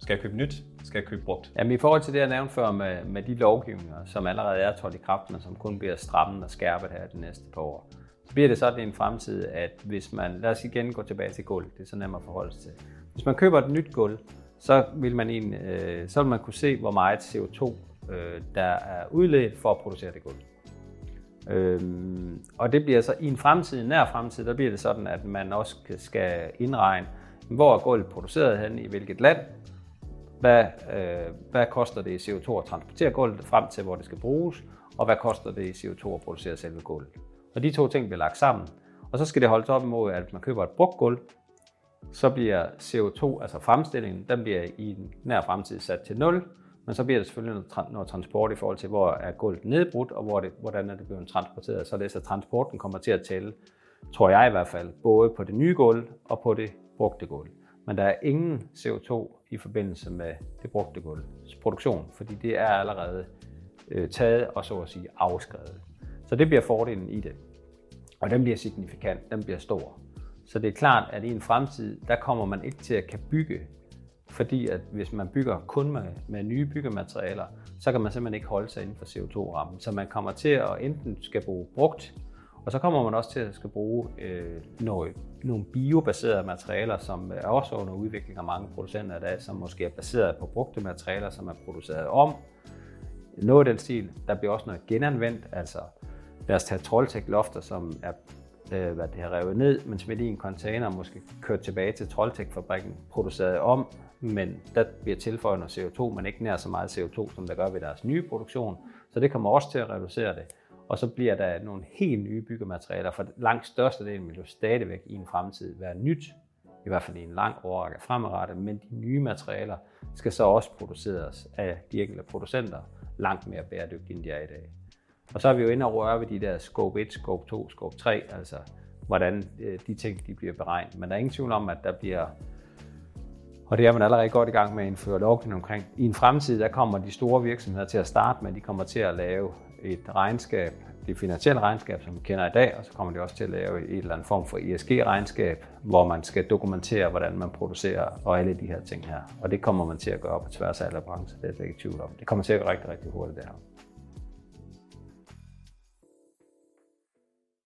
Skal jeg købe nyt? Skal jeg købe brugt? Jamen i forhold til det, jeg nævnte før med, med de lovgivninger, som allerede er trådt i kraft, men som kun bliver strammet og skærpet her de næste par år, så bliver det sådan i en fremtid, at hvis man, lad os igen gå tilbage til gulv, det er så nemt at forholde sig til. Hvis man køber et nyt gulv, så vil man, en, øh, så vil man kunne se, hvor meget CO2 øh, der er udledt for at producere det gulv. Øhm, og det bliver så i en fremtid, nær fremtid, der bliver det sådan, at man også skal indregne, hvor er gulvet produceret hen, i hvilket land, hvad, øh, hvad koster det i CO2 at transportere gulvet frem til, hvor det skal bruges, og hvad koster det i CO2 at producere selve gulvet. Og de to ting bliver lagt sammen, og så skal det holdes op imod, at man køber et brugt gulv, så bliver CO2, altså fremstillingen, den bliver i en nær fremtid sat til 0, men så bliver det selvfølgelig noget, transport i forhold til, hvor er gulvet nedbrudt, og hvor det, hvordan er det blevet transporteret, således at transporten kommer til at tælle, tror jeg i hvert fald, både på det nye gulv og på det brugte gulv. Men der er ingen CO2 i forbindelse med det brugte gulvs produktion, fordi det er allerede øh, taget og så at sige afskrevet. Så det bliver fordelen i det. Og den bliver signifikant, den bliver stor. Så det er klart, at i en fremtid, der kommer man ikke til at kan bygge, fordi at hvis man bygger kun med, med nye byggematerialer, så kan man simpelthen ikke holde sig inden for CO2-rammen. Så man kommer til at enten skal bruge brugt, og så kommer man også til at skal bruge øh, noget, nogle biobaserede materialer, som er også under udvikling af mange producenter i dag, som måske er baseret på brugte materialer, som er produceret om. Noget af den stil. Der bliver også noget genanvendt, altså lad os tage Trolltech lofter, som er øh, hvad det her revet ned, men smidt i en container måske kørt tilbage til Trolltech-fabrikken, produceret om, men der bliver tilføjet noget CO2, men ikke nær så meget CO2, som der gør ved deres nye produktion. Så det kommer også til at reducere det. Og så bliver der nogle helt nye byggematerialer, for langt størstedelen vil jo stadigvæk i en fremtid være nyt, i hvert fald i en lang årrække fremadrettet, men de nye materialer skal så også produceres af de enkelte producenter langt mere bæredygtigt, end de er i dag. Og så er vi jo inde og røre ved de der scope 1, scope 2, scope 3, altså hvordan øh, de ting de bliver beregnet. Men der er ingen tvivl om, at der bliver, og det er man allerede godt i gang med at indføre lovgivning omkring. I en fremtid, der kommer de store virksomheder til at starte med, de kommer til at lave et regnskab, det finansielle regnskab, som vi kender i dag, og så kommer de også til at lave et eller andet form for ESG-regnskab, hvor man skal dokumentere, hvordan man producerer og alle de her ting her. Og det kommer man til at gøre på tværs af alle brancher, det er jeg ikke tvivl om. Det kommer til at gå rigtig, rigtig hurtigt det her.